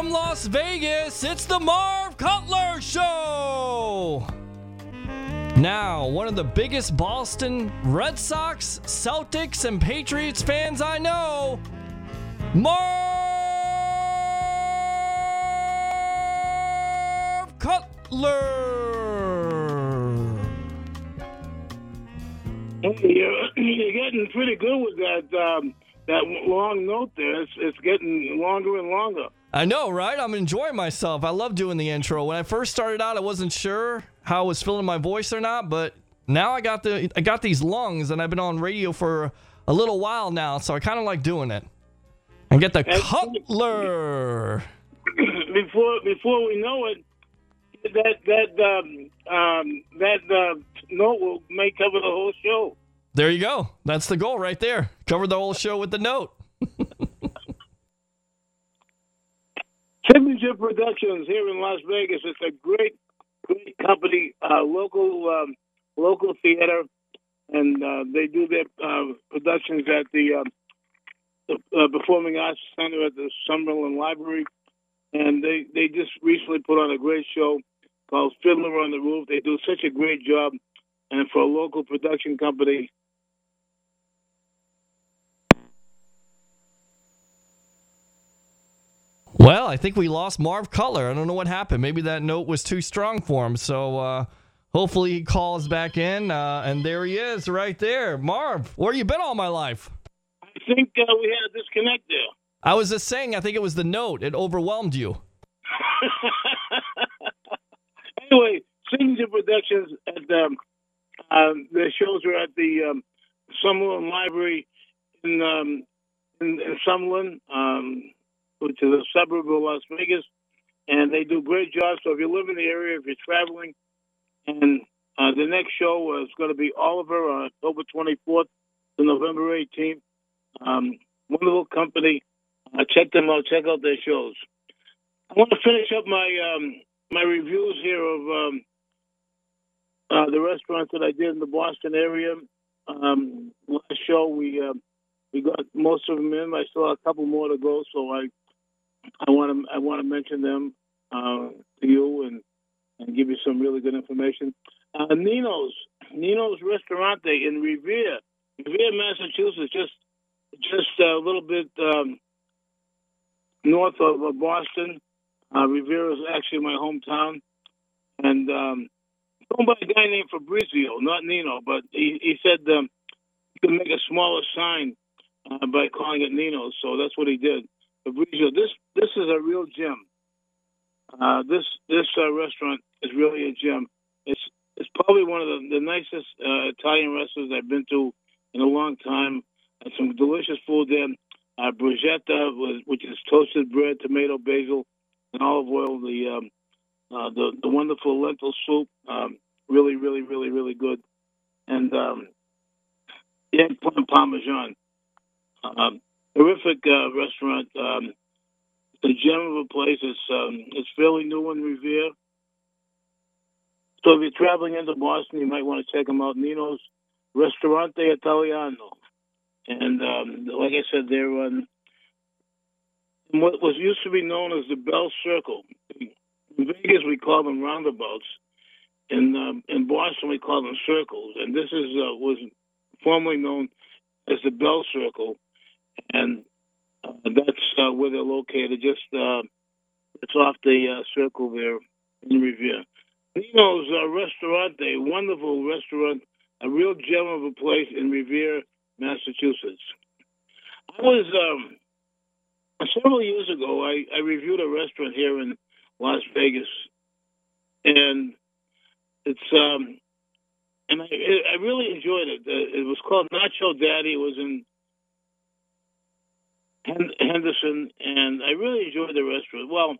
from Las Vegas, it's the Marv Cutler Show. Now, one of the biggest Boston Red Sox, Celtics, and Patriots fans I know, Marv Cutler. You're, you're getting pretty good with that um, that long note there. It's, it's getting longer and longer. I know, right? I'm enjoying myself. I love doing the intro. When I first started out, I wasn't sure how I was feeling my voice or not, but now I got the I got these lungs, and I've been on radio for a little while now, so I kind of like doing it. And get the And- Cutler. before before we know it, that that um, um, that uh, note will may cover the whole show. There you go. That's the goal right there. Cover the whole show with the note. Signature Productions here in Las Vegas. It's a great, great company, uh, local um, local theater, and uh, they do their uh, productions at the, um, the uh, Performing Arts Center at the Summerlin Library. And they, they just recently put on a great show called Fiddler on the Roof. They do such a great job, and for a local production company, Well, I think we lost Marv Cutler. I don't know what happened. Maybe that note was too strong for him. So uh, hopefully he calls back in. Uh, and there he is right there. Marv, where you been all my life? I think uh, we had a disconnect there. I was just saying, I think it was the note. It overwhelmed you. anyway, Signature Productions at um, um, their shows are at the um, Summerlin Library in um, in, in Summerlin, um, which is a suburb of Las Vegas, and they do great jobs. So if you live in the area, if you're traveling, and uh, the next show is going to be Oliver on October 24th to November 18th. Um, wonderful company. Uh, check them out. Check out their shows. I want to finish up my um, my reviews here of um, uh, the restaurants that I did in the Boston area. Um, last show we uh, we got most of them in. I still have a couple more to go, so I I want to I want to mention them uh, to you and and give you some really good information. Uh, Nino's Nino's Restaurante in Revere, Revere, Massachusetts, just just a little bit um, north of uh, Boston. Uh, Revere is actually my hometown, and um, owned by a guy named Fabrizio, not Nino, but he, he said um, he could make a smaller sign uh, by calling it Nino's, so that's what he did. Fabrizio, this this is a real gem. Uh, this this uh, restaurant is really a gem. It's it's probably one of the, the nicest uh, Italian restaurants I've been to in a long time. And some delicious food there. Uh, bruschetta, was- which is toasted bread, tomato, basil, and olive oil. The um, uh, the the wonderful lentil soup, um, really, really, really, really good, and um, eggplant parmesan. Um, terrific uh, restaurant. Um, a gem of a place. It's um, it's fairly new in Revere. So if you're traveling into Boston, you might want to check them out. Nino's Restaurante Italiano, and um, like I said, they're on what was used to be known as the Bell Circle. In Vegas, we call them roundabouts. In um, in Boston, we call them circles, and this is uh, was formerly known as the Bell Circle, and uh, that's uh, where they're located. Just uh, it's off the uh, circle there in Revere. Nino's uh, Restaurant, a wonderful restaurant, a real gem of a place in Revere, Massachusetts. I was um, several years ago. I, I reviewed a restaurant here in Las Vegas, and it's um, and I, I really enjoyed it. Uh, it was called Nacho Daddy. It was in Henderson, and I really enjoyed the restaurant. Well,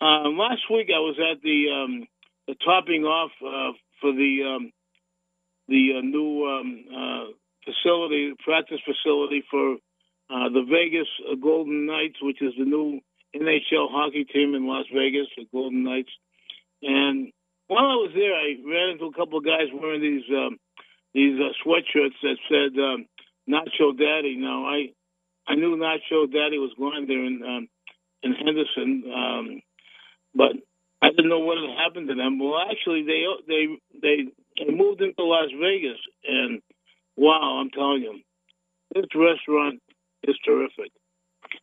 uh, last week I was at the um, the topping off uh, for the um, the uh, new um, uh, facility, practice facility for uh, the Vegas uh, Golden Knights, which is the new NHL hockey team in Las Vegas, the Golden Knights. And while I was there, I ran into a couple of guys wearing these um, these sweatshirts that said um, "Nacho Daddy." Now I I knew Nacho Daddy was going there in um, in Henderson, um, but I didn't know what had happened to them. Well, actually, they they they, they moved into Las Vegas, and wow, I'm telling you, this restaurant is terrific.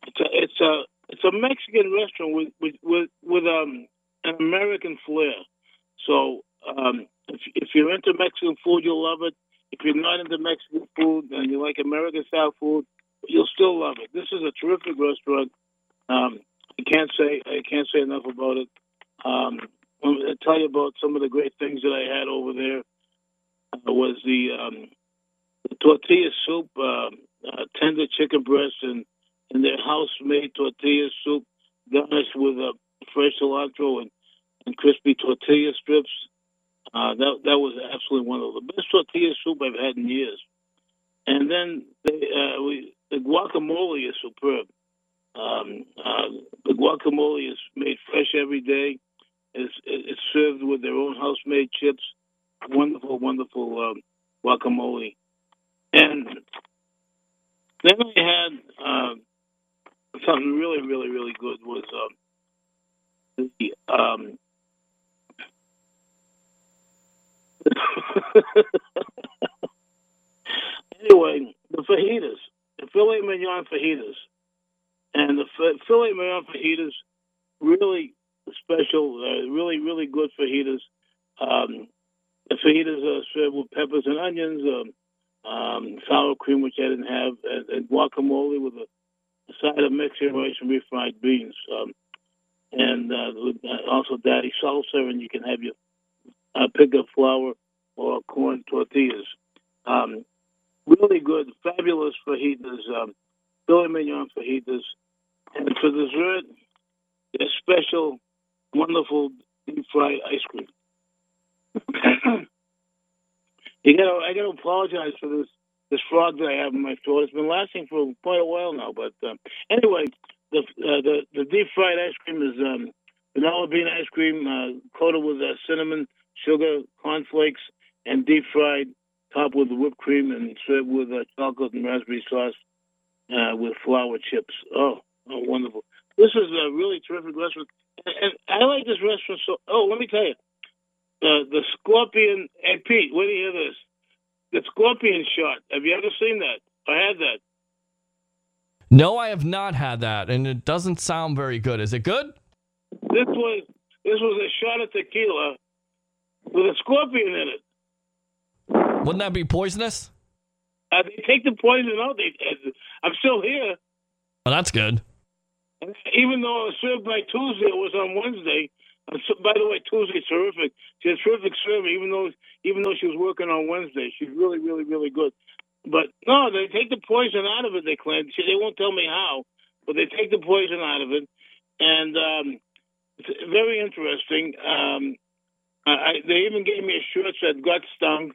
It's a it's a it's a Mexican restaurant with with with, with um an American flair. So um, if if you're into Mexican food, you'll love it. If you're not into Mexican food and you like American style food, you'll still love it. This is a terrific restaurant. Um, I can't say I can't say enough about it. Um, going to tell you about some of the great things that I had over there. Uh, was the, um, the tortilla soup, uh, uh, tender chicken breast, and and their house-made tortilla soup garnished with uh, fresh cilantro and, and crispy tortilla strips. Uh, that that was absolutely one of the best tortilla soup I've had in years. And then they, uh, we, the guacamole is superb. Um, uh, the guacamole is made fresh every day. It's, it's served with their own house-made chips. Wonderful, wonderful um, guacamole. And then I had uh, something really, really, really good was um, the um, anyway, the fajitas, the filet mignon fajitas, and the filet mignon fajitas really special, uh, really, really good fajitas. Um, the fajitas are served with peppers and onions, um, um, sour cream, which I didn't have, and, and guacamole with a, a, side of Mexican rice and refried beans. Um, and uh, also daddy salsa, and you can have your uh, pickup flour or corn tortillas. Um, really good, fabulous fajitas, um, filet mignon fajitas. And for dessert, a special, wonderful deep fried ice cream. you got I got to apologize for this this frog that I have in my throat. It's been lasting for quite a while now. But uh, anyway, the, uh, the the deep fried ice cream is um, vanilla bean ice cream uh, coated with uh, cinnamon, sugar, cornflakes, and deep fried, topped with whipped cream and served with uh, chocolate and raspberry sauce uh, with flour chips. Oh, oh, wonderful! This is a really terrific restaurant, and, and I like this restaurant so. Oh, let me tell you, uh, the scorpion. And Pete, where do you hear this? The scorpion shot. Have you ever seen that? I had that. No, I have not had that, and it doesn't sound very good. Is it good? This was this was a shot of tequila with a scorpion in it. Wouldn't that be poisonous? Uh, they take the poison out. They, uh, I'm still here. Oh, that's good. Even though it was served by Tuesday, it was on Wednesday. Uh, so, by the way, Tuesday's terrific. She's a terrific server, even though even though she was working on Wednesday. She's really, really, really good. But no, they take the poison out of it. They claim they won't tell me how, but they take the poison out of it, and um, it's very interesting. Um, I, they even gave me a shirt that got stung,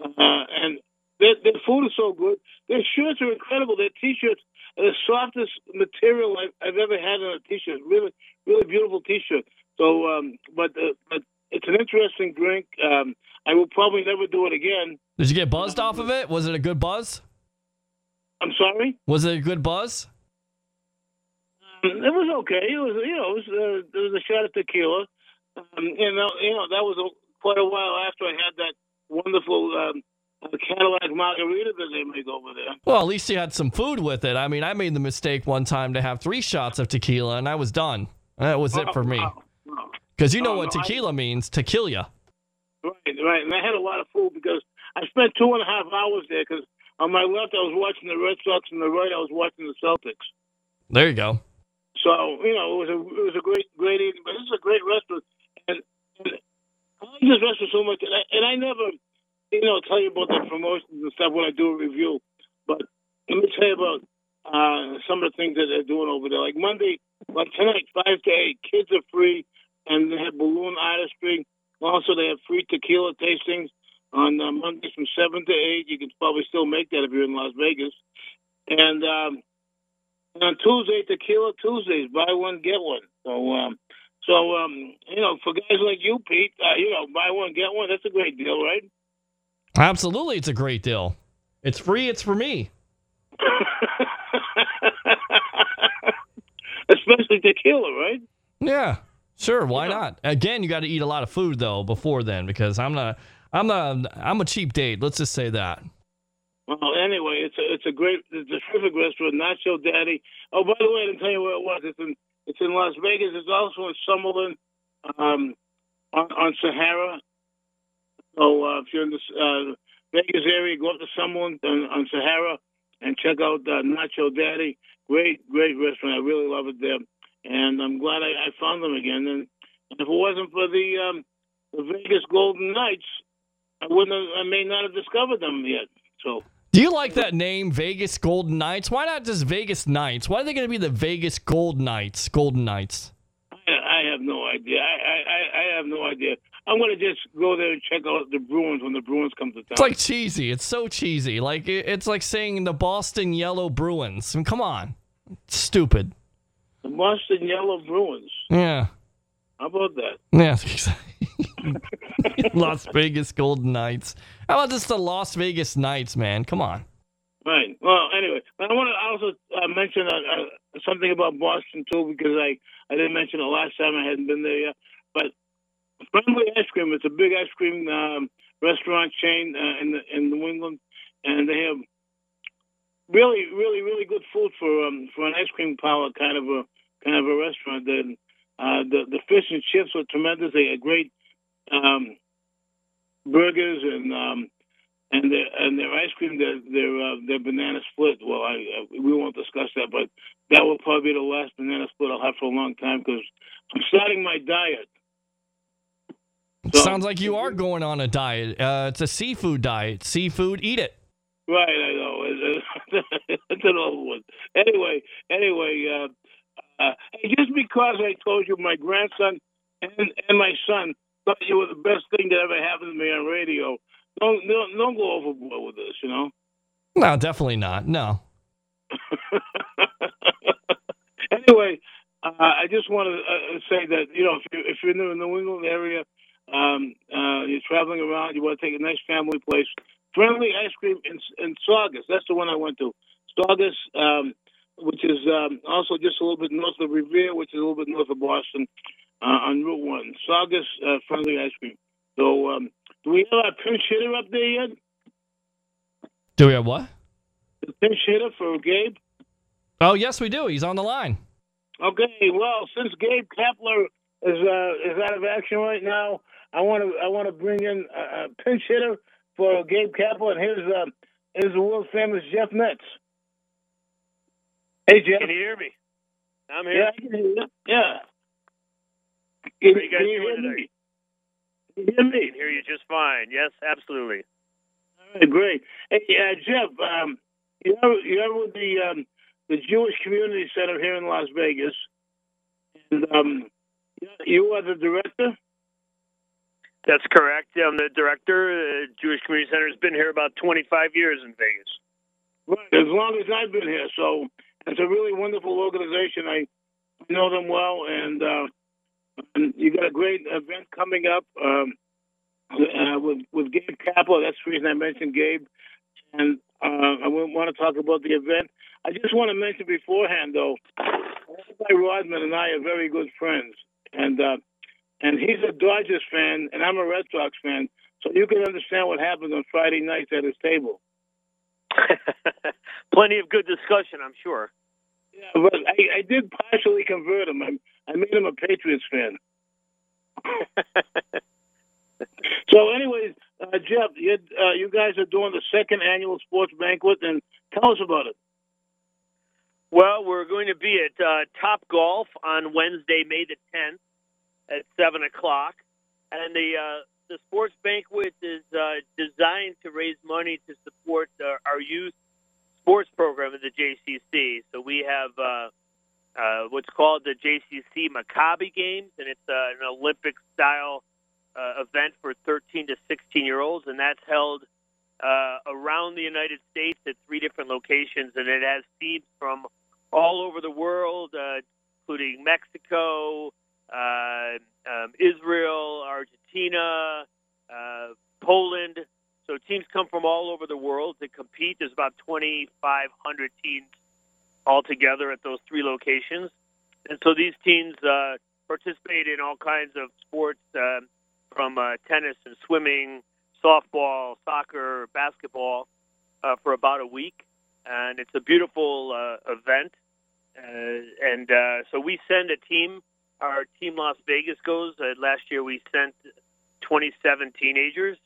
uh, and their, their food is so good. Their shirts are incredible. Their t-shirts are the softest material I've, I've ever had on a t-shirt. Really, really beautiful t-shirt. So, um, but uh, but it's an interesting drink. Um, I will probably never do it again. Did you get buzzed off of it? Was it a good buzz? I'm sorry. Was it a good buzz? Um, it was okay. It was you know it was, uh, there was a shot of tequila. Um, you know you know that was a, quite a while after I had that wonderful um, Cadillac margarita that they make over there. Well, at least you had some food with it. I mean, I made the mistake one time to have three shots of tequila, and I was done. That was it for me. Because you know Oh, what no, I- tequila means to kill you. Right, right. And I had a lot of food because I spent two and a half hours there because on my left I was watching the Red Sox and the right I was watching the Celtics. There you go. So you know it was a it was a great great evening. But this is a great restaurant, and, and I like this so much. And I, and I never, you know, tell you about the promotions and stuff when I do a review. But let me tell you about uh, some of the things that they're doing over there. Like Monday, like tonight, five to eight, kids are free, and they have balloon artistry. Also, they have free tequila tastings on uh, Mondays from seven to eight. You can probably still make that if you're in Las Vegas. And um, and on Tuesday, Tequila Tuesdays, buy one get one. So, um, so um, you know, for guys like you, Pete, uh, you know, buy one get one. That's a great deal, right? Absolutely, it's a great deal. It's free. It's for me. especially tequila, right? Yeah, sure. Why not? Again, you got to eat a lot of food though before then, because I'm not. I'm not. I'm a cheap date. Let's just say that. Well, anyway, it's a it's a great, it's a terrific restaurant, Nacho Daddy. Oh, by the way, I didn't tell you where it was. It's in it's in Las Vegas. It's also in Summerlin, um, on, on Sahara. So uh, if you're in the uh, Vegas area, go up to Summerlin on, on Sahara and check out uh, Nacho Daddy. Great, great restaurant. I really love it there, and I'm glad I, I found them again. And if it wasn't for the um, the Vegas Golden Knights, I wouldn't. Have, I may not have discovered them yet. So. Do you like that name, Vegas Golden Knights? Why not just Vegas Knights? Why are they going to be the Vegas Gold Knights? Golden Knights. I, have no idea. I, I, I have no idea. I'm going to just go there and check out the Bruins when the Bruins come to town. It's like cheesy. It's so cheesy. Like it's like saying the Boston Yellow Bruins. I mean, come on, it's stupid. The Boston Yellow Bruins. Yeah. How about that? Yeah. Las Vegas Golden Knights. How about just the Las Vegas Knights, man? Come on. Right. Well, anyway, I want to also uh, mention uh, uh, something about Boston too, because I I didn't mention it last time I hadn't been there yet. But Friendly Ice Cream, it's a big ice cream um, restaurant chain uh, in the, in New England, and they have really, really, really good food for um, for an ice cream parlor kind of a kind of a restaurant. And uh, the the fish and chips were tremendous. They had great um, burgers and um, and their and their ice cream, their their uh, their banana split. Well, I, I we won't discuss that, but that will probably be the last banana split I'll have for a long time because I'm starting my diet. So, Sounds like you are going on a diet. Uh, it's a seafood diet. Seafood, eat it. Right, I know. it's an old one. Anyway, anyway, uh, just because I told you my grandson and, and my son thought you were the best thing that ever happened to me on radio, don't don't, don't go overboard with this, you know. No, definitely not. No. anyway, uh, I just want to uh, say that you know if you're, if you're in the New England area, um, uh, you're traveling around, you want to take a nice family place. Friendly ice cream in, in Saugus. That's the one I went to. Saugus, um, which is um, also just a little bit north of Revere, which is a little bit north of Boston, uh, on Route One. Saugus uh, Friendly Ice Cream. So, um, do we have our pinch hitter up there yet? Do we have what? The pinch hitter for Gabe. Oh yes, we do. He's on the line. Okay. Well, since Gabe Kapler is uh, is out of action right now, I want to I want to bring in a, a pinch hitter for Gabe Kapler, and here's uh, here's the world famous Jeff Metz. Hey Jeff, can you hear me? I'm here. Yeah, I can hear you. Yeah. Can, How you guys doing today? Me? Can you hear me? I can hear you just fine. Yes, absolutely. All right, great. Hey, uh, Jeff, um, you know, you're with the um, the Jewish Community Center here in Las Vegas, and um, you are the director. That's correct. I'm the director. The Jewish Community Center has been here about 25 years in Vegas. Right, as long as I've been here. So it's a really wonderful organization. I know them well, and, uh, and you got a great event coming up um, uh, with with Gabe Kapler. That's the reason I mentioned Gabe, and uh, I want to talk about the event. I just want to mention beforehand, though, Rabbi Rodman and I are very good friends, and uh, and he's a Dodgers fan, and I'm a Red Sox fan. So you can understand what happens on Friday nights at his table. Plenty of good discussion, I'm sure. Yeah, but I, I did partially convert him. I, I made him a Patriots fan. so, anyways, uh, Jeff, you, uh, you guys are doing the second annual sports banquet, and tell us about it. Well, we're going to be at uh, Top Golf on Wednesday, May the 10th at seven o'clock, and the uh, the sports banquet is uh, designed to raise money to support uh, our youth sports program at the JCC. So we have uh, uh, what's called the JCC Maccabi Games, and it's uh, an Olympic style uh, event for 13 to 16 year olds, and that's held uh, around the United States at three different locations, and it has teams from all over the world, uh, including Mexico, uh, um, Israel, Argentina, uh, Poland. Teams come from all over the world to compete. There's about 2,500 teams altogether at those three locations. And so these teams uh, participate in all kinds of sports uh, from uh, tennis and swimming, softball, soccer, basketball uh, for about a week. And it's a beautiful uh, event. Uh, and uh, so we send a team. Our team Las Vegas goes. Uh, last year we sent 27 teenagers.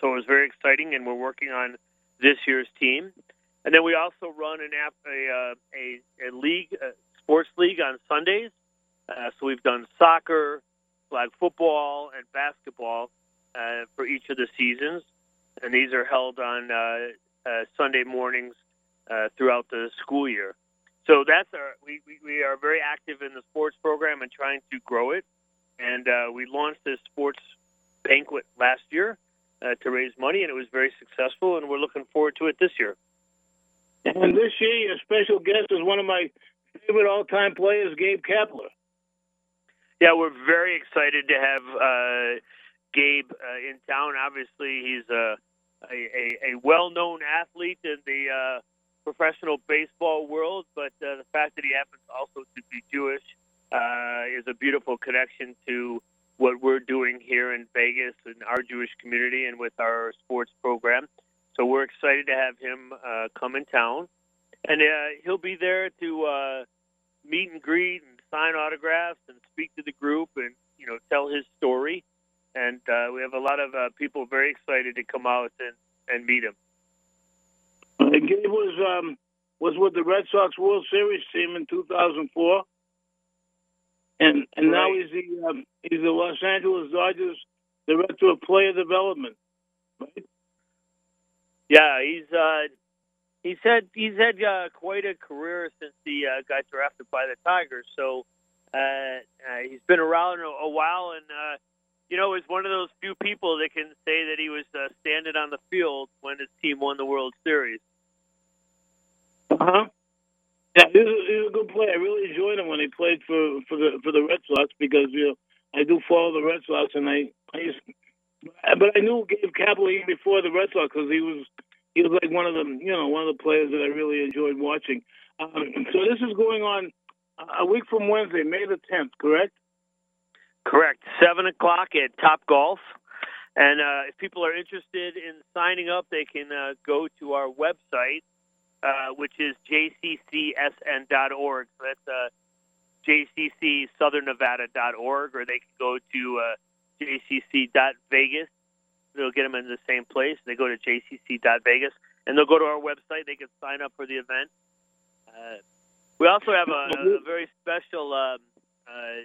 So it was very exciting, and we're working on this year's team. And then we also run an app, a, uh, a, a league, a sports league on Sundays. Uh, so we've done soccer, flag football, and basketball uh, for each of the seasons. And these are held on uh, uh, Sunday mornings uh, throughout the school year. So that's our, we, we, we are very active in the sports program and trying to grow it. And we launched this sports banquet last year uh, to raise money, and it was very successful, and we're looking forward to it this year. And this year, your special guest is one of my favorite all-time players, Gabe Kapler. Yeah, we're very excited to have uh, Gabe uh, in town. Obviously, he's a a, a, well-known athlete in the uh, professional baseball world, but uh, the fact that he happens also to be Jewish uh, is a beautiful connection to what we're doing here in Vegas and our Jewish community and with our sports program. So we're excited to have him uh, come in town, and uh, he'll be there to uh, meet and greet and sign autographs and speak to the group and you know tell his story. And uh, we have a lot of uh, people very excited to come out and, and meet him. Uh, Gabe was um, was with the Red Sox World Series team in 2004, and and now Right. he's the um, he's the Los Angeles Dodgers director of player development. Right? Yeah, he's uh, he's had he's had uh, quite a career since he uh, got drafted by the Tigers. So uh, uh, he's been around a, a while, and uh, you know, is one of those few people that can say that he was uh, standing on the field when his team won the World Series. Uh huh. Yeah, he was, he was a good player. I really enjoyed him when he played for for the for the Red Sox because you know I do follow the Red Sox and I I used, but I knew Gabe Kapler even before the Red Sox because he was he was like one of the you know one of the players that I really enjoyed watching. Um, so this is going on a week from Wednesday, May the tenth, correct? Correct. Seven o'clock at Top Golf. And uh, if people are interested in signing up, they can uh, go to our website, uh, which is jccsn.org. So that's jccsouthernevada.org, or they can go to uh, jcc.vegas. They'll get them in the same place. They go to jcc.vegas, and they'll go to our website. They can sign up for the event. Uh, we also have a, a very special um, uh,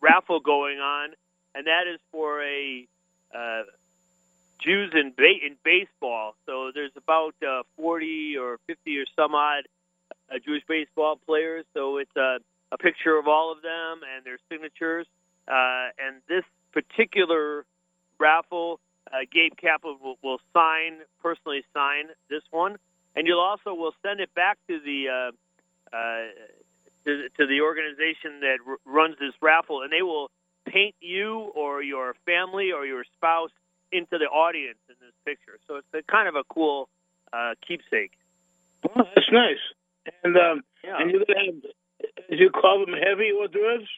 raffle going on, and that is for a uh, Jews in ba- in baseball. So there's about uh, 40 or 50 or some odd uh, Jewish baseball players. So it's a, a picture of all of them and their signatures. Uh, and this particular raffle, uh, Gabe Kapler will, will sign personally sign this one, and you'll also will send it back to the. Uh, uh, to, to the organization that r- runs this raffle, and they will paint you or your family or your spouse into the audience in this picture. So it's a kind of a cool uh, keepsake. Oh, that's nice. And um, Yeah. and you're gonna have, as you call them, heavy hors d'oeuvres.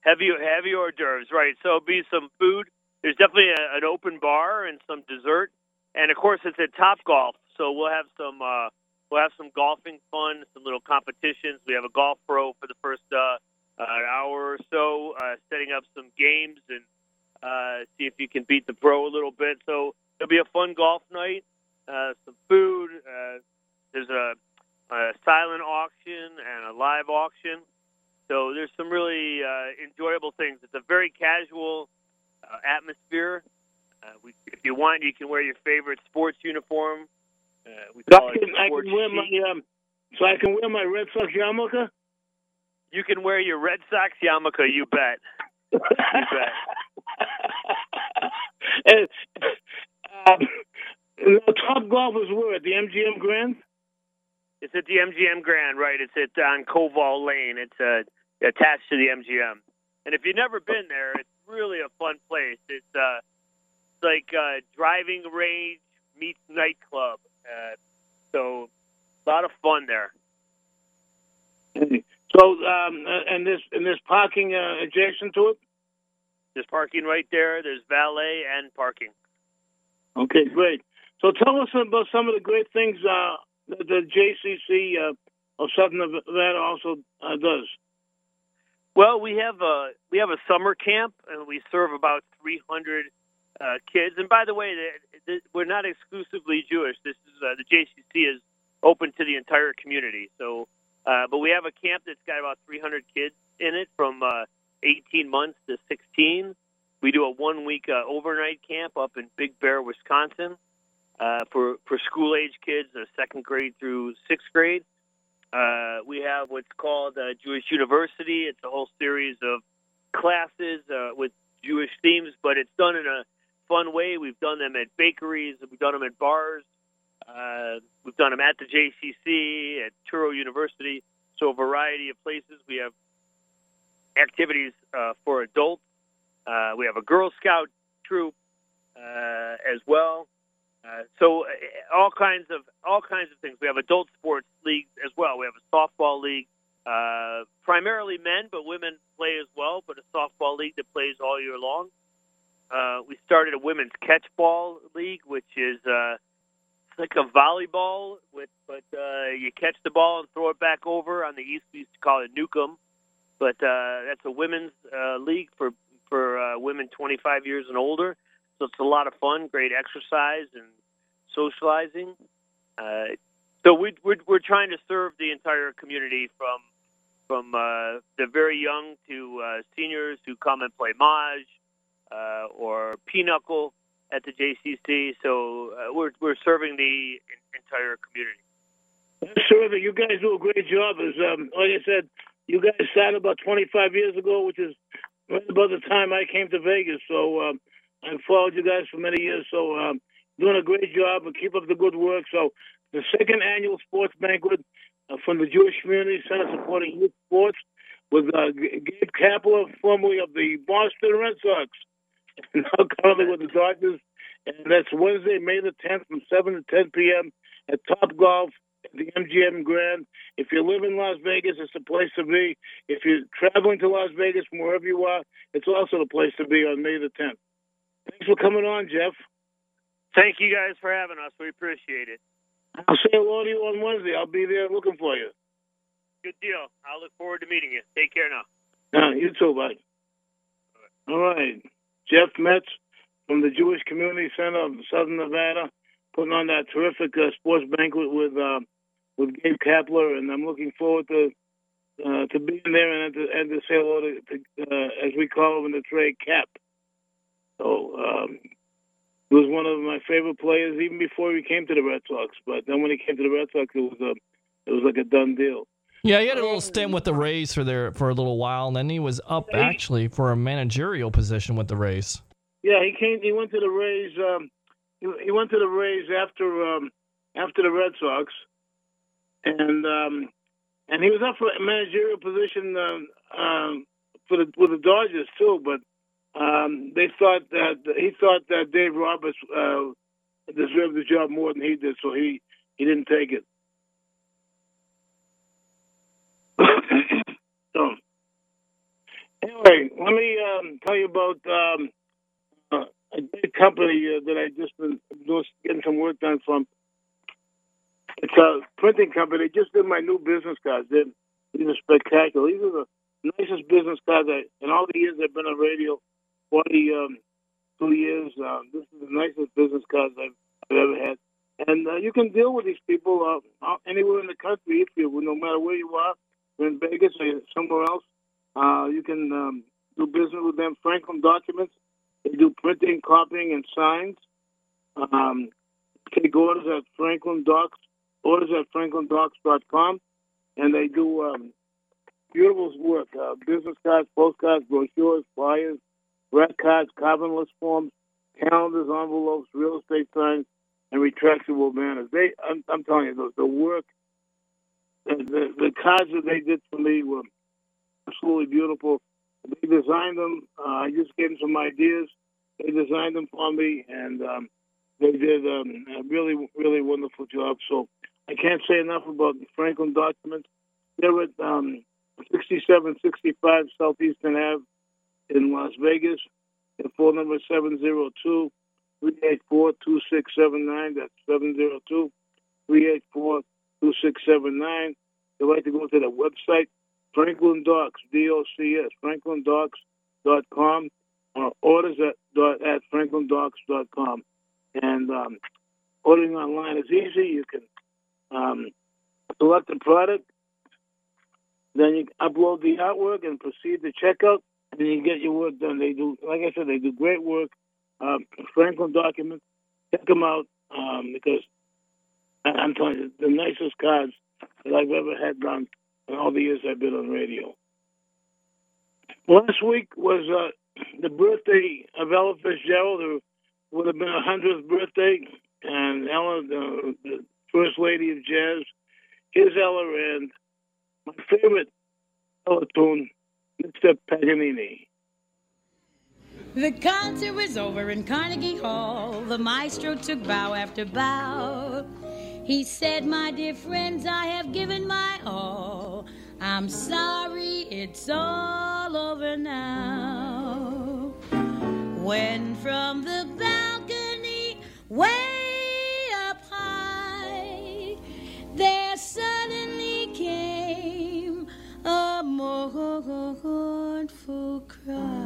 Heavy, heavy hors d'oeuvres, right? So be some food. There's definitely a, an open bar and some dessert, and of course it's at Top Golf. So we'll have some uh, we'll have some golfing fun, some little competitions. We have a golf pro for the first uh, uh, hour or so, uh, setting up some games and uh, see if you can beat the pro a little bit. So it'll be a fun golf night. Uh, some food. Uh, there's a, a silent auction and a live auction. So there's some really uh, enjoyable things. It's a very casual uh, atmosphere. Uh, we, if you want, you can wear your favorite sports uniform. Uh, we So call I it can, I can wear my um, so I can wear my Red Sox yarmulke. You can wear your Red Sox yarmulke. You bet. and, um, now, Top golfers were at the MGM Grand. It's at the MGM Grand, right? It's at on Koval Lane. It's uh, attached to the MGM. And if you've never been there, it's really a fun place. It's uh, it's like uh, driving range meets nightclub. Uh, so a lot of fun there. So, um, uh, and this and this parking uh, adjacent to it. There's parking right there. There's valet and parking. Okay, great. So tell us about some of the great things uh, that the JCC uh, of Southern Nevada also uh, does. Well, we have a we have a summer camp, and we serve about 300 uh, kids. And by the way, the, the, we're not exclusively Jewish. This is uh, the JCC is open to the entire community. So, uh, but we have a camp that's got about 300 kids in it from uh, 18 months to 16. We do a one week uh, overnight camp up in Big Bear, Wisconsin, uh, for for school age kids, uh, second grade through sixth grade. Uh, we have what's called uh, Jewish University. It's a whole series of classes uh, with Jewish themes, but it's done in a fun way. We've done them at bakeries, we've done them at bars, we've done them at the JCC, at Touro University. So a variety of places. We have activities for adults. We have a Girl Scout troop as well. Uh, so uh, all kinds of all kinds of things. We have adult sports leagues as well. We have a softball league, uh, primarily men, but women play as well. But a softball league that plays all year long. Uh, we started a women's catchball league, which is uh, like a volleyball, with but uh, you catch the ball and throw it back over. On the east, we used to call it Newcomb, but uh, that's a women's uh, league for for uh, women 25 years and older. So it's a lot of fun, great exercise and socializing. Uh, so we, we're, we're trying to serve the entire community from from uh, the very young to uh, seniors who come and play Maj uh, or Pinochle at the JCC. So uh, we're, we're serving the entire community. That's terrific. You guys do a great job. As um, like I said, you guys started about 25 years ago, which is right about the time I came to Vegas. So um, I've followed you guys for many years. So um, doing a great job and keep up the good work. So the second annual sports banquet uh, from the Jewish Community Center supporting youth sports with uh, Gabe Kapler, formerly of the Boston Red Sox, now currently with the Dodgers. And that's Wednesday, May the 10th from 7 to 10 p.m. at Top Golf at the MGM Grand. If you live in Las Vegas, it's the place to be. If you're traveling to Las Vegas from wherever you are, it's also the place to be on May the 10th. Thanks for coming on, Jeff. Thank you guys for having us. We appreciate it. I'll say hello to you on Wednesday. I'll be there looking for you. Good deal. I look forward to meeting you. Take care now. You too, bud. All right. Jeff Metz from the Jewish Community Center of Southern Nevada, putting on that terrific uh, sports banquet with uh, with Gabe Kapler, and I'm looking forward to uh, to being there and to, and to say hello to, to uh, as we call him in the trade, Cap. So um, he was one of my favorite players even before he came to the Red Sox. But then when he came to the Red Sox, it was a it was like a done deal. Yeah, he had a little stint with the Rays for there for a little while, and then he was up actually for a managerial position with the Rays. Yeah, he came. He went to the Rays. Um, he, he went to the Rays after um, after the Red Sox, and um, and he was up for a managerial position um, um, for the with the Dodgers too. But um, they thought that he thought that Dave Roberts uh, deserved the job more than he did, so he he didn't take it. so anyway, let me um, tell you about um, uh, a big company uh, that I just been just getting some work done from. It's a printing company. Just did my new business cards. They're, these are spectacular. These are the nicest business cards I, in all the years I've been on radio. 42 um, years. Uh, this is the nicest business cards I've, I've ever had. And uh, you can deal with these people uh, anywhere in the country if you, no matter where you are, in Vegas or somewhere else. Uh, you can um, do business with them. Franklin Documents. They do printing, copying, and signs. Um, take orders at Franklin Docs. Orders at franklindocs.com. And they do um, beautiful work. Uh, business cards, postcards, brochures, flyers, red cards, carbonless forms, calendars, envelopes, real estate signs, and retractable banners. They, I'm, I'm telling you, the, the work, the, the, the cards that they did for me were absolutely beautiful. They designed them. Uh, I just gave them some ideas. They designed them for me, and um, they did um, a really, really wonderful job. So I can't say enough about the Franklin documents. They're at um, 6765 Southeastern Ave in Las Vegas. The phone number is 702 384 2679. That's 702 384 2679. You'd like to go to the website, Franklin Docs, D O C S, franklindocs.com, or orders at, dot, at franklindocs.com. And um, ordering online is easy. You can um, select the product, then you upload the artwork and proceed to checkout, and you get your work done. They do, like I said, they do great work. Um, Franklin Documents, check them out um, because I'm telling you, the nicest cards that I've ever had done in all the years I've been on radio. Last week was uh, the birthday of Ella Fitzgerald. who would have been her hundredth birthday, and Ella, the, the first lady of jazz, here's Ella, and my favorite Ella tune, Mr. Paganini. The concert was over in Carnegie Hall. The maestro took bow after bow. He said, My dear friends, I have given my all. I'm sorry, it's all over now. When from the balcony, way up high, there suddenly God for Christ.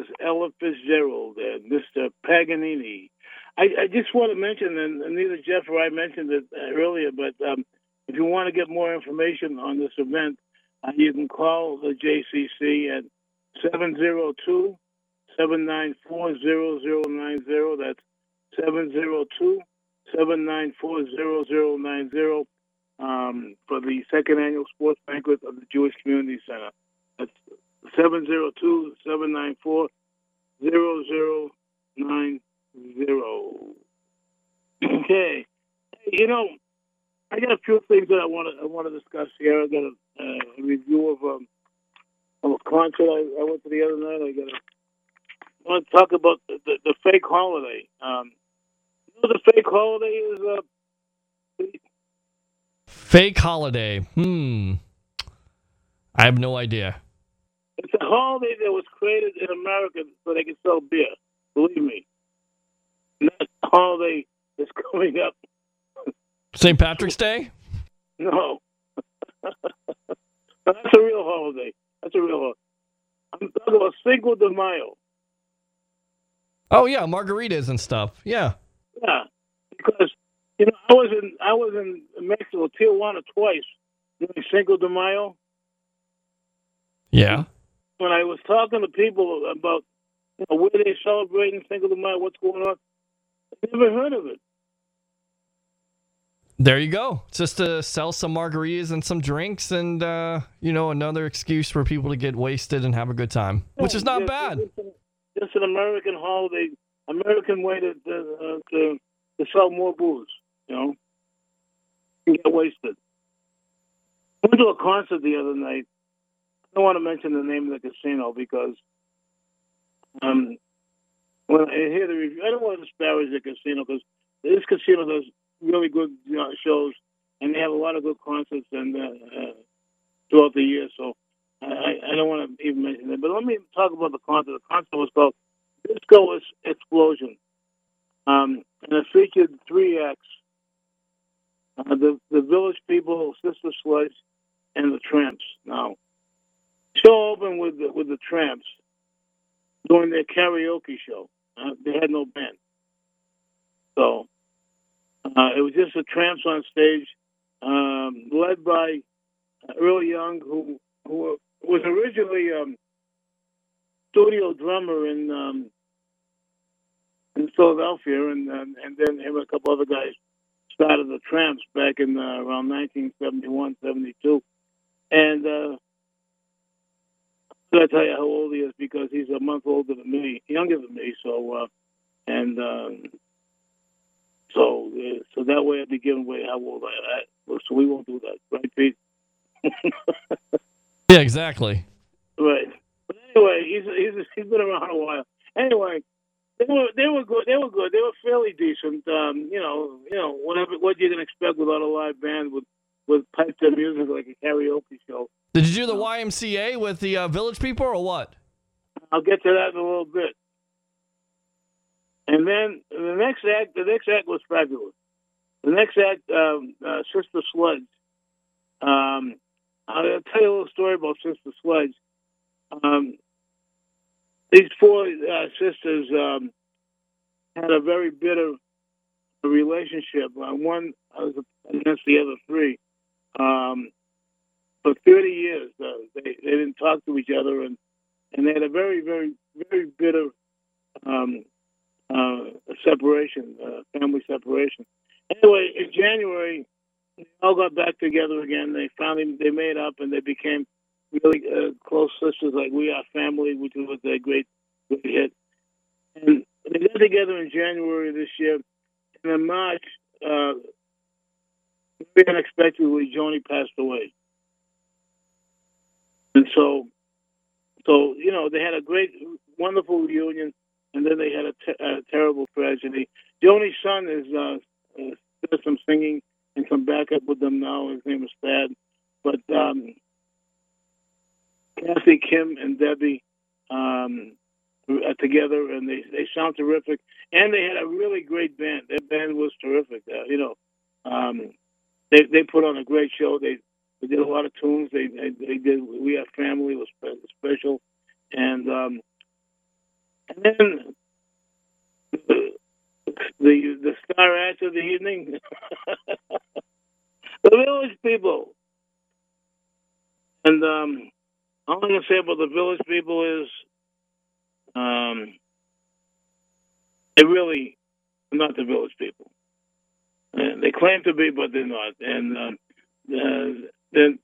Jazz, Ella Fitzgerald, and Mr. Paganini. I, I just want to mention, and, and neither Jeff or I mentioned it uh, earlier, but um, if you want to get more information on this event, uh, you can call the JCC at 702 794 0090. That's 702 794 0090 um, for the second annual sports banquet of the Jewish Community Center. That's 702 794 0090. Okay. You know, I got a few things that I want to I want to discuss here. I got a, uh, a review of um, of a concert I, I went to the other night. I got a I want to talk about the, the, the fake holiday. Um, you know the fake holiday is? Uh, Fake holiday. Hmm. I have no idea. It's a holiday that was created in America so they can sell beer. Believe me. Not a holiday that's coming up. St. Patrick's Day? No. That's a real holiday. That's a real holiday. I'm talking about Cinco de Mayo. Oh yeah, margaritas and stuff. Yeah. Yeah, because you know I was in I was in Mexico, Tijuana twice during Cinco de Mayo. Yeah. When I was talking to people about you know, where they're celebrating Cinco de Mayo, what's going on, I never heard of it. There you go. Just to sell some margaritas and some drinks and uh, you know, another excuse for people to get wasted and have a good time. Which is not Just- bad. Just, an- just an American holiday, American way to to, uh, to to sell more booze. You know, and get wasted. I went to a concert the other night. I don't want to mention the name of the casino because um, when I hear the review, I don't want to disparage the casino because this casino does really good you know, shows and they have a lot of good concerts and uh, uh, throughout the year. So I, I don't want to even mention that. But let me talk about the concert. The concert was called Disco Ex- Explosion, um, and it featured three acts: uh, the the Village People, Sister Sledge, and the Tramps. Now, show opened with the, with the Tramps doing their karaoke show. Uh, they had no band, so uh, it was just the Tramps on stage, um, led by Earl Young, who who was originally um, studio drummer in um, in Philadelphia, and and then him and a couple other guys started the Tramps back in uh, around 1971, 72. And I tell you how old he is because he's a month older than me, younger than me. So uh, and um, so uh, so that way I'd be giving away how old I am. So we won't do that, right, Pete? Yeah, exactly. Right. But anyway, he's he's he's been around a while. Anyway, they were they were good. They were good. They were fairly decent. Um, you know, you know, whatever what you can expect without a live band with with piped in music like a karaoke show. Did you do the YMCA with the uh, village people or what? I'll get to that in a little bit. And then the next act, the next act was fabulous. The next act, um, uh, Sister Sledge. Um, I'll tell you a little story about Sister Sledge. Um, these four uh, sisters um, had a very bitter relationship. Uh, one was against the other three. Um, for 30 years, uh, they, they didn't talk to each other, and, and they had a very, very, very bitter um, uh, separation, uh, family separation. Anyway, in January, they all got back together again. They finally they made up, and they became really uh, close sisters, like "We Are Family," which was a great, great hit. And they got together in January this year, and in March, uh, very unexpectedly, Joni passed away. And so, so you know, they had a great, wonderful reunion, and then they had a, te- a terrible tragedy. Joni's son is uh, uh, does some singing and some backup with them now. His name is Thad, but um, Kathy, Kim, and Debbie um, are together, and they they sound terrific. And they had a really great band. Their band was terrific. Uh, you know, um, they they put on a great show. They they did a lot of tunes. They they, they did "We Are Family" was special, and um, And then the the, star act of the evening, the village people. And um, all I'm gonna say about the village people is, um, they really not the village people. And they claim to be, but they're not. And um, uh, then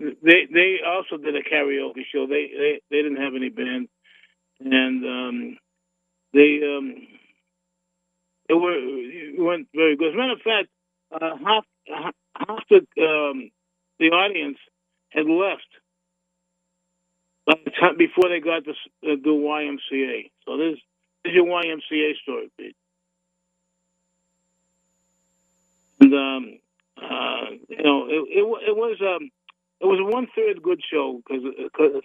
they they also did a karaoke show. They they, they didn't have any band, and um, they um, they were went very good. As a matter of fact, uh, half half the um, the audience had left by the time before they got to uh, do YMCA. So this, this is your YMCA story, Pete. And um, uh, you know, it, it, it was um, it was a one third good show because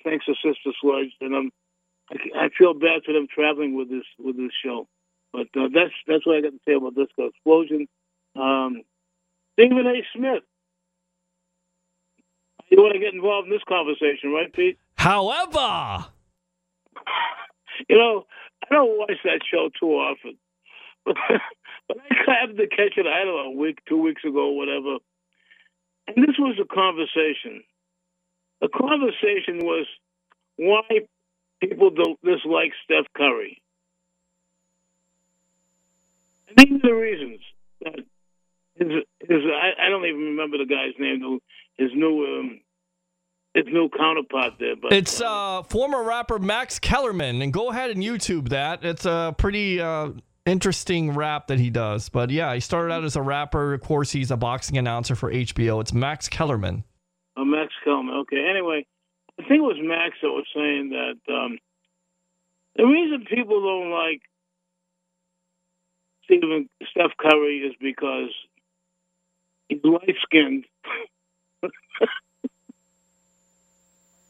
thanks to Sister Sledge, and um, I, I feel bad for them traveling with this with this show. But uh, that's that's what I got to say about Disco Explosion. Um, Stephen A. Smith. You want to get involved in this conversation, right, Pete? However, you know, I don't watch that show too often, but, I happened to catch it. I don't know, a week, two weeks ago, whatever. And this was a conversation. The conversation was why people don't dislike Steph Curry. And these are the reasons that his, his I, I don't even remember the guy's name, his new um, his new counterpart there. But it's uh, former rapper Max Kellerman, and go ahead and YouTube that. It's a pretty uh, interesting rap that he does. But yeah, he started out as a rapper. Of course, he's a boxing announcer for HBO. It's Max Kellerman. Oh, Max Kellerman. Okay. Anyway, I think it was Max that was saying that um, the reason people don't like Stephen Steph Curry is because he's light skinned.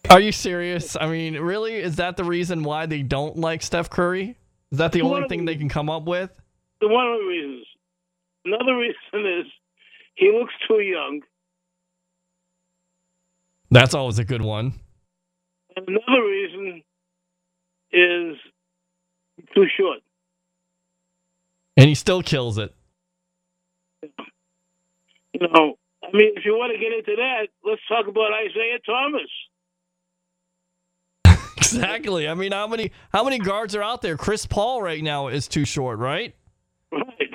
Are you serious? I mean, really? Is that the reason why they don't like Steph Curry? Is that the One only thing the- they can come up with? The One of the reasons. Another reason is he looks too young. That's always a good one. And another reason is too short. And he still kills it. You know, I mean, if you want to get into that, let's talk about Isaiah Thomas. Exactly. I mean, how many how many guards are out there? Chris Paul right now is too short, right? Right.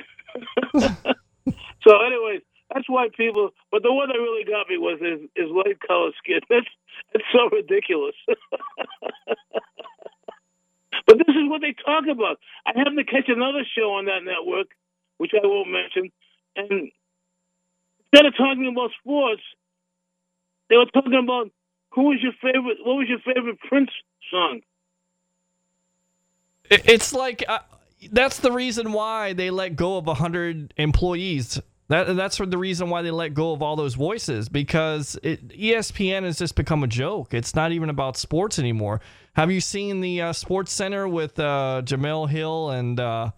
so, anyways, that's why people. But the one that really got me was his, his light color skin. That's that's so ridiculous. but this is what they talk about. I happened to catch another show on that network, which I won't mention, and instead of talking about sports, they were talking about who was your favorite. What was your favorite Prince song? It's like uh, that's the reason why they let go of 100 employees. That that's the reason why they let go of all those voices because it, ESPN has just become a joke. It's not even about sports anymore. Have you seen the uh, Sports Center with uh, Jemele Hill and uh,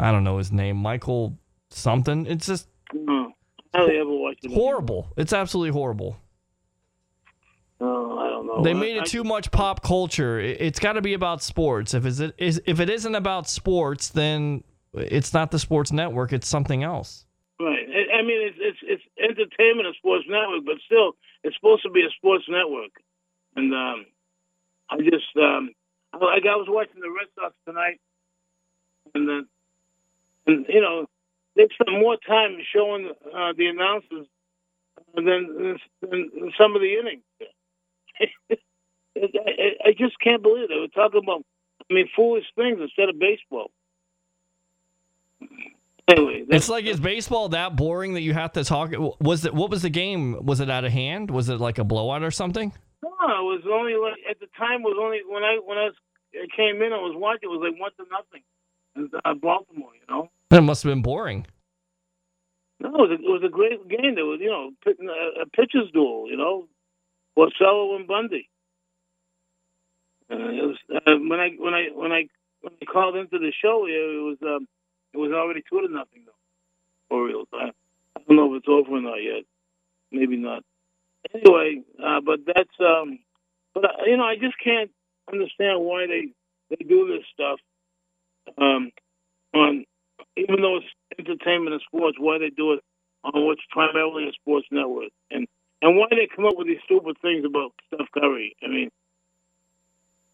I don't know his name, Michael something? It's just No, I ever watched it. horrible. It's absolutely horrible. No, I don't. They I- made it I- too much pop culture. It- It's got to be about sports. If is it is if it isn't about sports, then it's not the sports network. It's something else. Right. I mean, it's it's it's entertainment and sports network, but still, it's supposed to be a sports network. And um, I just um, I- like I was watching the Red Sox tonight, and then and you know they spent more time showing uh, the announcers than, than than some of the innings. I, just can't believe. They were talking about, I mean, foolish things instead of baseball. Anyway, It's like is baseball that boring that you have to talk? Was it what was the game? Was it out of hand? Was it like a blowout or something? No, it was only like at the time was only when I when I was I came in I was watching it was like one to nothing in uh, Baltimore, you know. It must have been boring. No, it was, a, it was a great game. There was you know a, a pitcher's duel, you know, Porcello and Bundy. Uh, was uh, when I when I when I when I called into the show here, it was um, it was already two to nothing though. Orioles. I, I don't know if it's over or not yet. Maybe not. Anyway, uh, but that's um, but uh, you know I just can't understand why they they do this stuff. um, on, even though it's entertainment and sports, why they do it on what's primarily a sports network, and and why they come up with these stupid things about Steph Curry. I mean,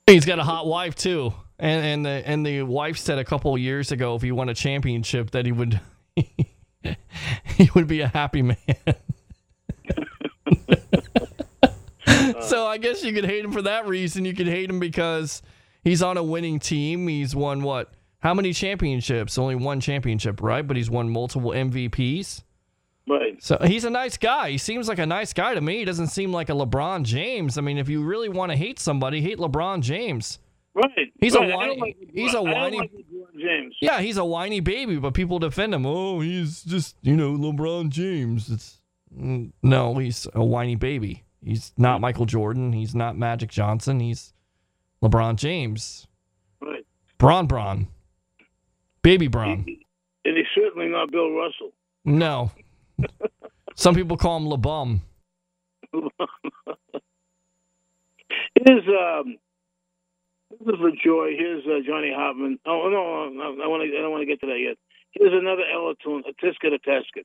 He's got a hot wife too, and and the and the wife said a couple years ago if he won a championship that he would he would be a happy man. so I guess you could hate him for that reason. You could hate him because he's on a winning team. He's won what? How many championships? Only one championship, right? But he's won multiple MVPs. Right? So he's a nice guy. He seems like a nice guy to me. He doesn't seem like a LeBron James. I mean, if you really want to hate somebody, hate LeBron James. Right. He's a right. I whiny- like he's a whiny- like James. Yeah, he's a whiny baby, but people defend him. Oh, he's just, you know, LeBron James. It's mm, no, he's a whiny baby. He's not Michael Jordan. He's not Magic Johnson. He's LeBron James. Right. Bron Bron. Baby Bron. And he's certainly not Bill Russell. No. Some people call him LeBum. Here's um, this is for Joy. Here's uh, Johnny Hartman. Oh no, no, I want to. I don't want to get to that yet. Here's another Ella tune, a tisket, a tasket.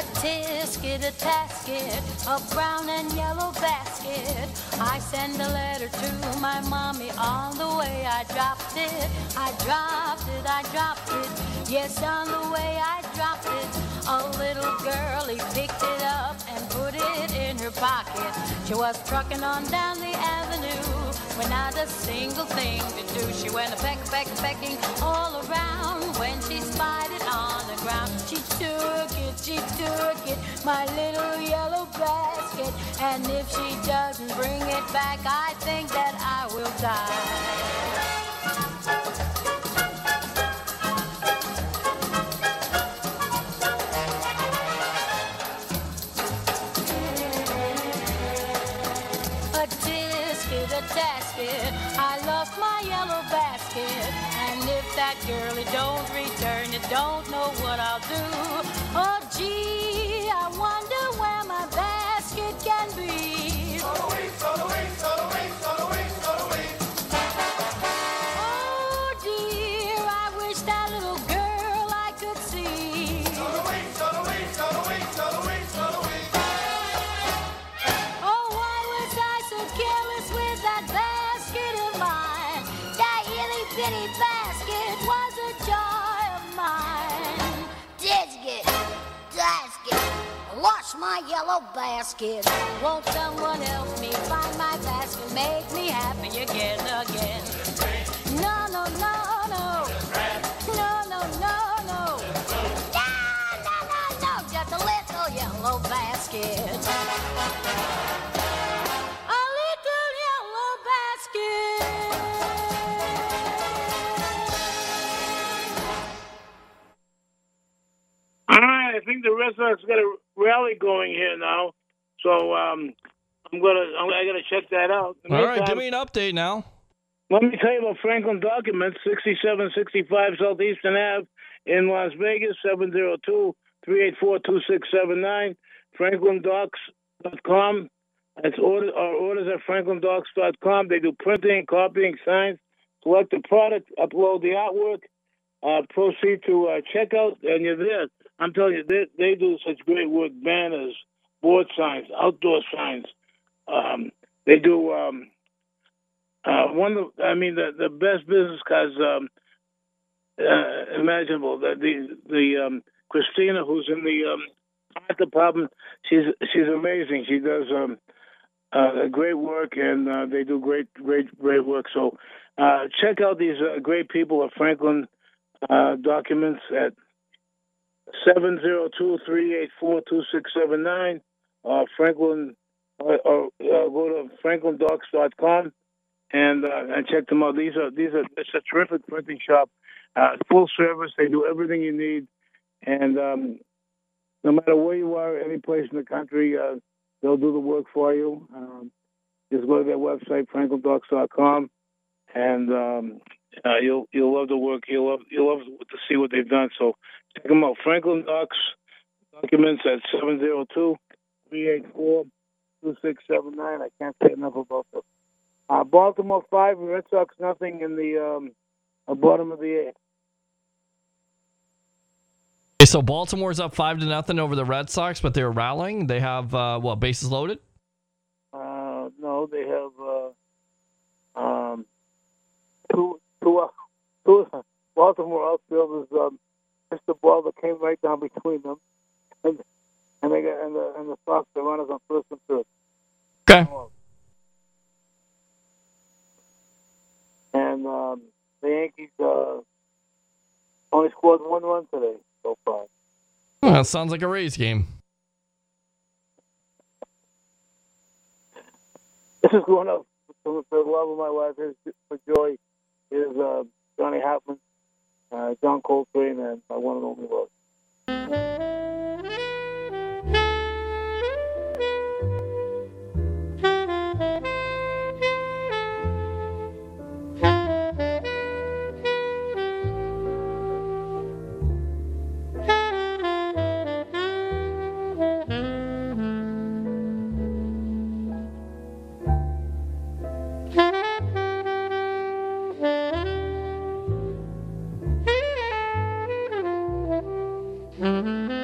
A tisket, a tasket, a brown and yellow basket. I send a letter to my mommy on the way I dropped it. I dropped it, I dropped it. Yes, on the way I dropped it. A little girlie picked it up and put it in her pocket. She was trucking on down the avenue with not a single thing to do. She went a peck, peck, pecking all around when she spied it on the ground. She took it, she took it, my little yellow basket. And if she doesn't bring it back, I think that I will die. Don't my yellow basket. Won't someone help me find my basket? Make me happy again, again. No, no, no, no. No, no, no, no. No, no, no, no. Just a little yellow basket. A little yellow basket. All right, I think the rest of us got a rally going here now, so um, I'm gonna. I'm, I gotta check that out. All right, give me an update now. Let me tell you about Franklin Documents, 6765 Southeastern Ave in Las Vegas, 702-384-2679, franklindocs.com. That's order, our orders at franklindocs.com. They do printing, copying, signs, select the product, upload the artwork, uh, proceed to uh, checkout, and you're there. I'm telling you, they, they do such great work, banners, board signs, outdoor signs. Um, they do... Um, uh, one of I mean the the best business cards um, uh, imaginable. The the, the um, Christina, who's in the um, art department, she's she's amazing. She does um, uh, great work, and uh, they do great great great work. So uh, check out these uh, great people at Franklin Documents at seven zero two three eight four two six seven nine. Uh, Franklin, or, or uh, go to franklindocs.com and uh, and check them out. These are these are it's a terrific printing shop, uh, full service. They do everything you need, and um, no matter where you are, any place in the country, uh, they'll do the work for you. Um, just go to their website, franklindocs.com, and um, uh, you'll you'll love the work. You'll love you'll love to see what they've done. So check them out. Franklin Docs documents at 702-384-2679. I can't say enough about them. Uh, Baltimore five, Red Sox nothing in the um, uh, bottom of the eighth. Okay, so Baltimore's up five to nothing over the Red Sox, but they're rallying. They have uh, what bases loaded? Uh, no, they have uh, um, two, two, out- two Baltimore outfielders um, missed the ball that came right down between them, and and they got and the and the Sox the runners on first and third. Okay. And um, the Yankees uh, only scored one run today so far. Well, that sounds like a Rays game. This is going up for for the love of my life. Is for joy is uh, Johnny uh, Uh, John Coltrane, and my one and only love. The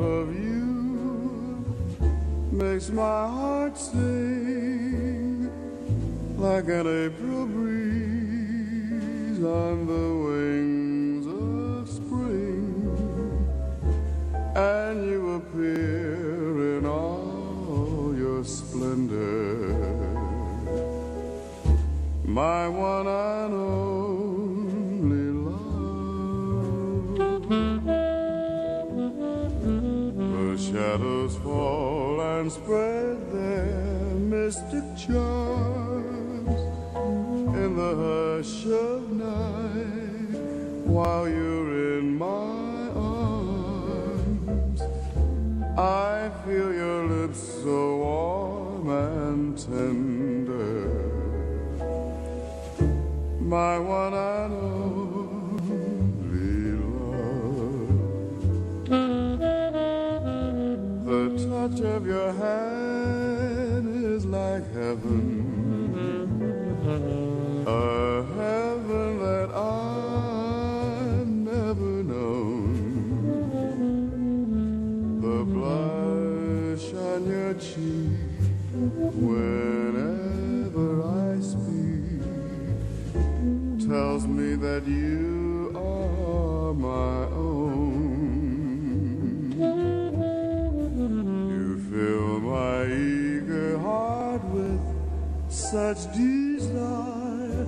of you makes my heart sing like an April breeze on the wings of spring, and you appear in all your splendor, my one and that you are my own. You fill my eager heart with such desire.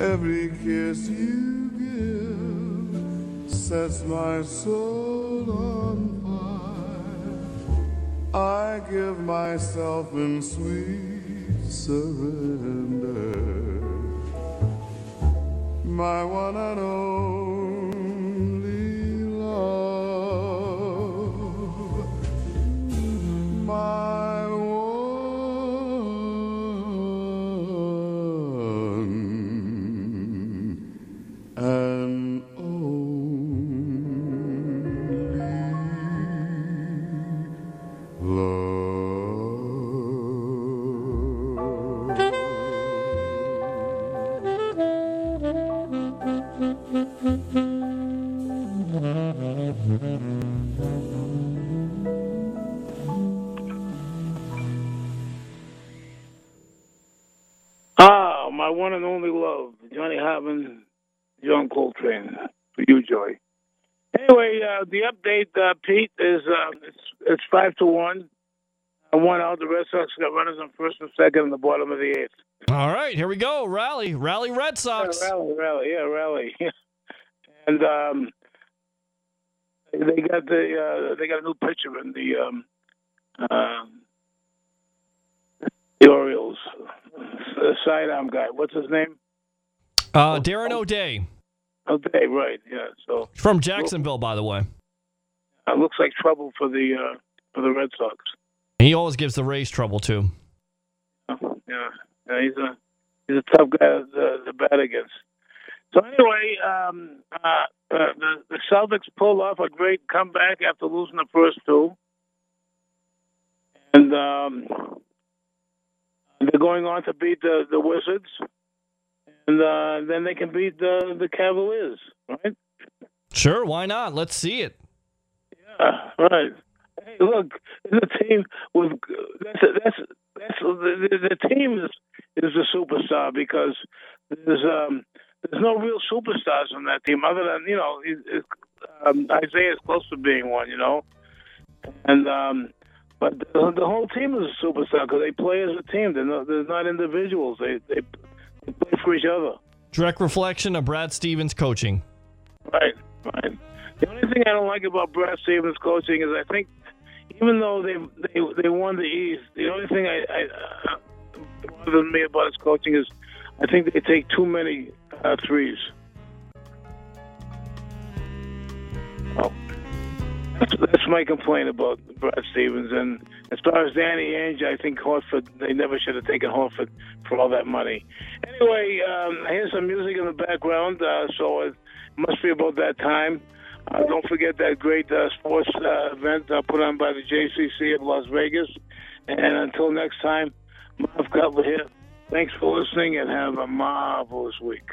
Every kiss you give sets my soul on fire. I give myself in sweet surrender. My one and only it's, five to one. Uh, one out. The Red Sox got runners on first and second in the bottom of the eighth. All right, here we go. Rally, rally, Red Sox. Yeah, rally, rally, yeah, rally. and um, they got the uh, they got a new pitcher in the um, uh, the Orioles, the sidearm guy. What's his name? Uh, Darren O'Day Okay, right. Yeah. So from Jacksonville, by the way. It looks like trouble for the uh, for the Red Sox. He always gives the Rays trouble too. Yeah, yeah he's a he's a tough guy to, to bat against. So anyway, um, uh, uh, the the Celtics pulled off a great comeback after losing the first two, and um, they're going on to beat the the Wizards, and uh, then they can beat the the Cavaliers, right? Sure, why not? Let's see it. Right. Hey, look, the team with that's that's that's the, the, the team is is a superstar because there's um there's no real superstars on that team other than you know it, it, um, Isaiah is close to being one, you know, and um but the, the whole team is a superstar because they play as a team. They're not, they're not individuals. They, they they play for each other. Direct reflection of Brad Stevens coaching. Right, right. The only thing I don't like about Brad Stevens coaching is I think even though they they they won the East, the only thing I, I uh, bothers me about his coaching is I think they take too many uh, threes. Oh, that's, my complaint about Brad Stevens. And as far as Danny Ainge, I think Horford they never should have taken Horford for all that money. Anyway, um, here's some music in the background, uh, so it must be about that time. Uh, don't forget that great uh, sports uh, event uh, put on by the JCC of Las Vegas. And until next time, Marv Cutler here. Thanks for listening and have a marvelous week.